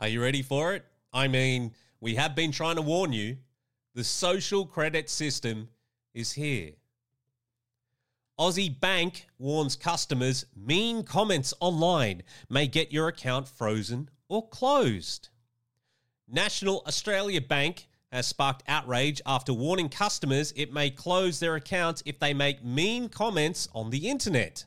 Are you ready for it? I mean, we have been trying to warn you. The social credit system is here. Aussie Bank warns customers mean comments online may get your account frozen or closed. National Australia Bank has sparked outrage after warning customers it may close their accounts if they make mean comments on the internet.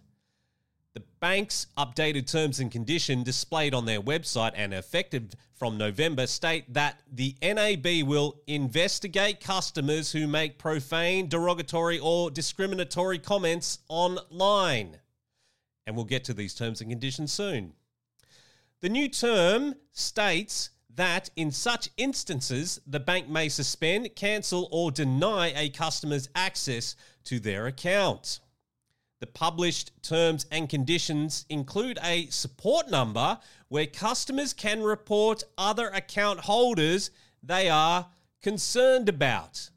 The bank's updated terms and condition displayed on their website and effective from November state that the NAB will investigate customers who make profane, derogatory, or discriminatory comments online. And we'll get to these terms and conditions soon. The new term states that in such instances, the bank may suspend, cancel, or deny a customer's access to their account. The published terms and conditions include a support number where customers can report other account holders they are concerned about.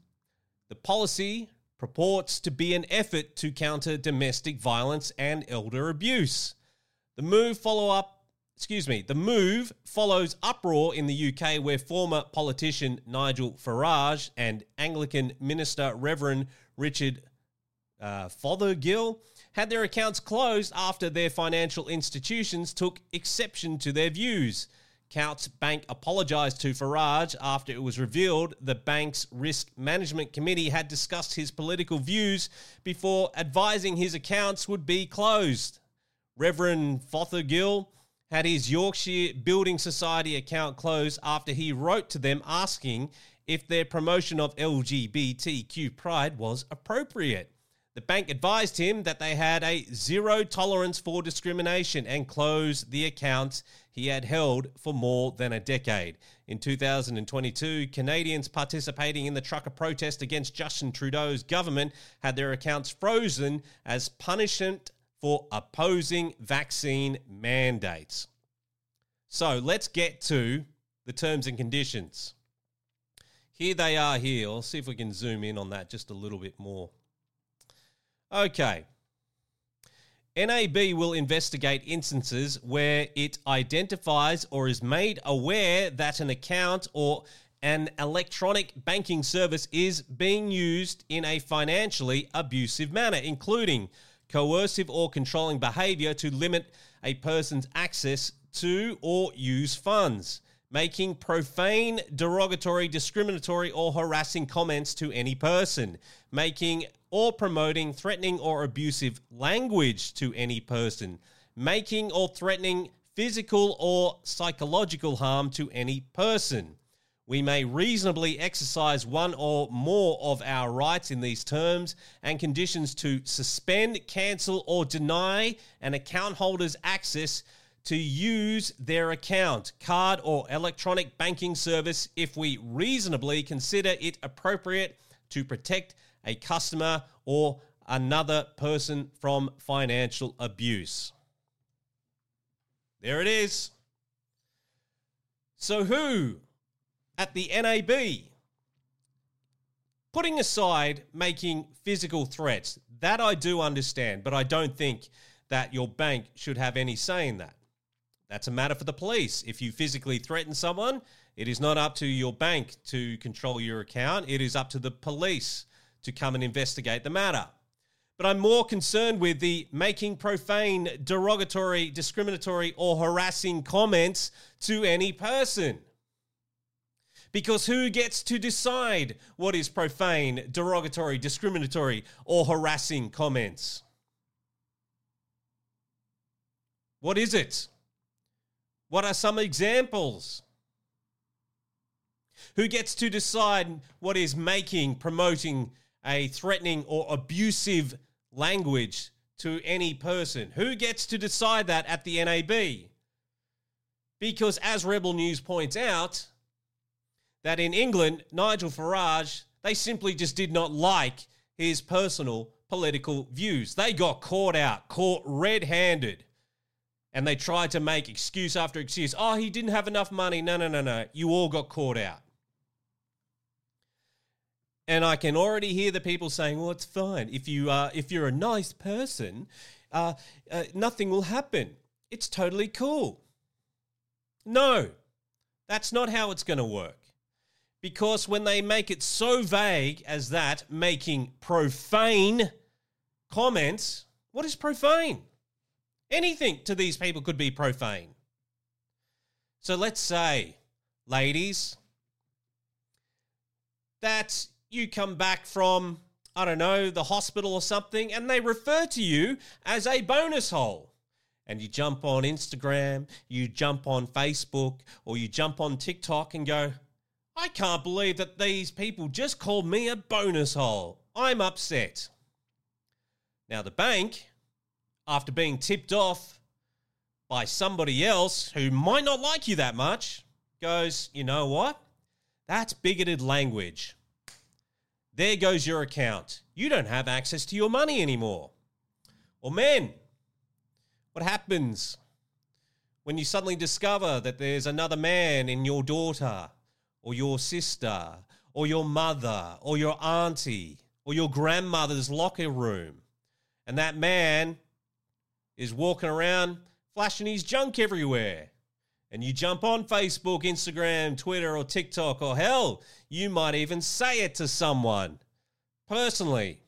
The policy purports to be an effort to counter domestic violence and elder abuse. The move follow up excuse me, the move follows uproar in the UK where former politician Nigel Farage and Anglican minister Reverend Richard uh, Fothergill had their accounts closed after their financial institutions took exception to their views. Coutts Bank apologised to Farage after it was revealed the bank's risk management committee had discussed his political views before advising his accounts would be closed. Reverend Fothergill had his Yorkshire Building Society account closed after he wrote to them asking if their promotion of LGBTQ pride was appropriate. The bank advised him that they had a zero tolerance for discrimination and closed the accounts he had held for more than a decade. In 2022, Canadians participating in the trucker protest against Justin Trudeau's government had their accounts frozen as punishment for opposing vaccine mandates. So let's get to the terms and conditions. Here they are here. I'll see if we can zoom in on that just a little bit more. Okay. NAB will investigate instances where it identifies or is made aware that an account or an electronic banking service is being used in a financially abusive manner, including coercive or controlling behavior to limit a person's access to or use funds, making profane, derogatory, discriminatory, or harassing comments to any person, making or promoting threatening or abusive language to any person, making or threatening physical or psychological harm to any person. We may reasonably exercise one or more of our rights in these terms and conditions to suspend, cancel, or deny an account holder's access to use their account, card, or electronic banking service if we reasonably consider it appropriate to protect a customer or another person from financial abuse. There it is. So, who at the NAB. Putting aside making physical threats, that I do understand, but I don't think that your bank should have any say in that. That's a matter for the police. If you physically threaten someone, it is not up to your bank to control your account. It is up to the police to come and investigate the matter. But I'm more concerned with the making profane, derogatory, discriminatory, or harassing comments to any person. Because who gets to decide what is profane, derogatory, discriminatory, or harassing comments? What is it? What are some examples? Who gets to decide what is making, promoting a threatening or abusive language to any person? Who gets to decide that at the NAB? Because as Rebel News points out, that in England, Nigel Farage, they simply just did not like his personal political views. They got caught out, caught red handed. And they tried to make excuse after excuse. Oh, he didn't have enough money. No, no, no, no. You all got caught out. And I can already hear the people saying, "Well, it's fine if you uh, if you're a nice person, uh, uh, nothing will happen. It's totally cool." No, That's not how it's going to work. Because when they make it so vague as that, making profane comments, what is profane? Anything to these people could be profane. So let's say, ladies, that you come back from, I don't know, the hospital or something, and they refer to you as a bonus hole. And you jump on Instagram, you jump on Facebook, or you jump on TikTok and go, I can't believe that these people just called me a bonus hole. I'm upset. Now, the bank, after being tipped off by somebody else who might not like you that much, goes, you know what? That's bigoted language. There goes your account. You don't have access to your money anymore. Or, men, what happens when you suddenly discover that there's another man in your daughter, or your sister, or your mother, or your auntie, or your grandmother's locker room? And that man is walking around flashing his junk everywhere. And you jump on Facebook, Instagram, Twitter, or TikTok, or hell, you might even say it to someone personally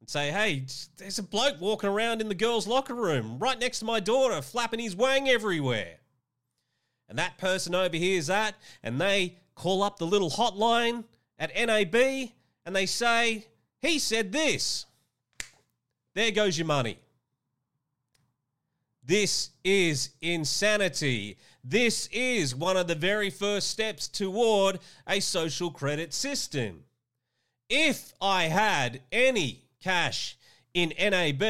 and say, hey, there's a bloke walking around in the girls' locker room right next to my daughter, flapping his wang everywhere. And that person overhears that, and they call up the little hotline at NAB and they say, he said this. There goes your money. This is insanity. This is one of the very first steps toward a social credit system. If I had any cash in NAB,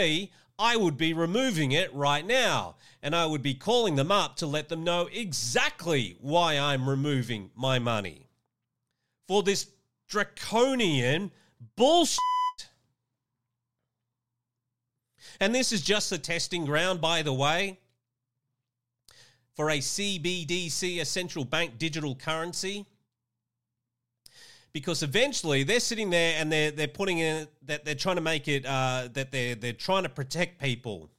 I would be removing it right now. And I would be calling them up to let them know exactly why I'm removing my money. For this draconian bullshit. And this is just the testing ground, by the way, for a CBDC, a central bank digital currency because eventually they're sitting there and they're they're putting in that they're trying to make it uh, that they're they're trying to protect people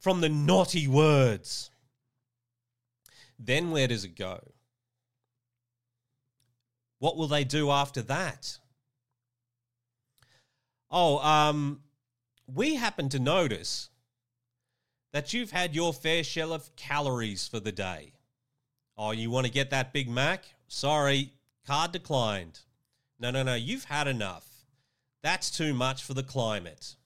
from the naughty words. Then where does it go? What will they do after that? Oh, um, we happen to notice that you've had your fair share of calories for the day. Oh, you want to get that Big Mac? Sorry, Card declined. No, no, no, you've had enough. That's too much for the climate.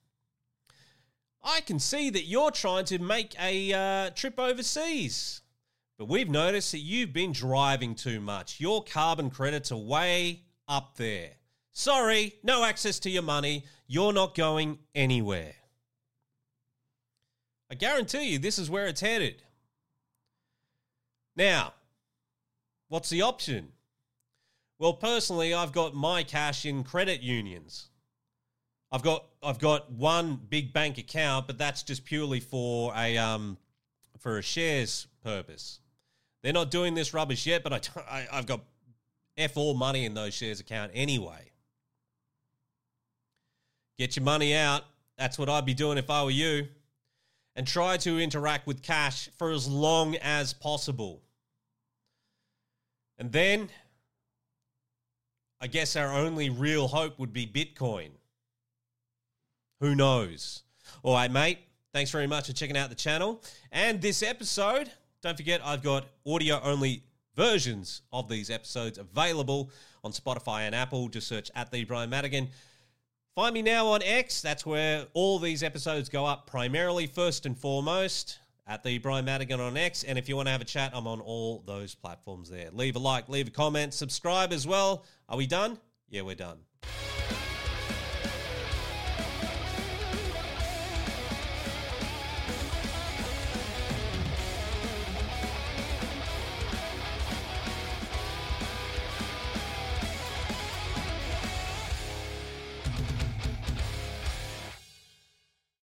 I can see that you're trying to make a uh, trip overseas, but we've noticed that you've been driving too much. Your carbon credits are way up there. Sorry, no access to your money. You're not going anywhere. I guarantee you this is where it's headed. Now, what's the option? Well, personally, I've got my cash in credit unions. I've got I've got one big bank account, but that's just purely for a um for a shares purpose. They're not doing this rubbish yet, but I, I I've got f all money in those shares account anyway. Get your money out. That's what I'd be doing if I were you. And try to interact with cash for as long as possible. And then I guess our only real hope would be Bitcoin. Who knows? All right, mate. Thanks very much for checking out the channel. And this episode, don't forget, I've got audio only versions of these episodes available on Spotify and Apple. Just search at the Bryan Madigan. Find me now on X. That's where all these episodes go up primarily, first and foremost at the Bryan Madigan on X. And if you want to have a chat, I'm on all those platforms there. Leave a like, leave a comment, subscribe as well. Are we done? Yeah, we're done.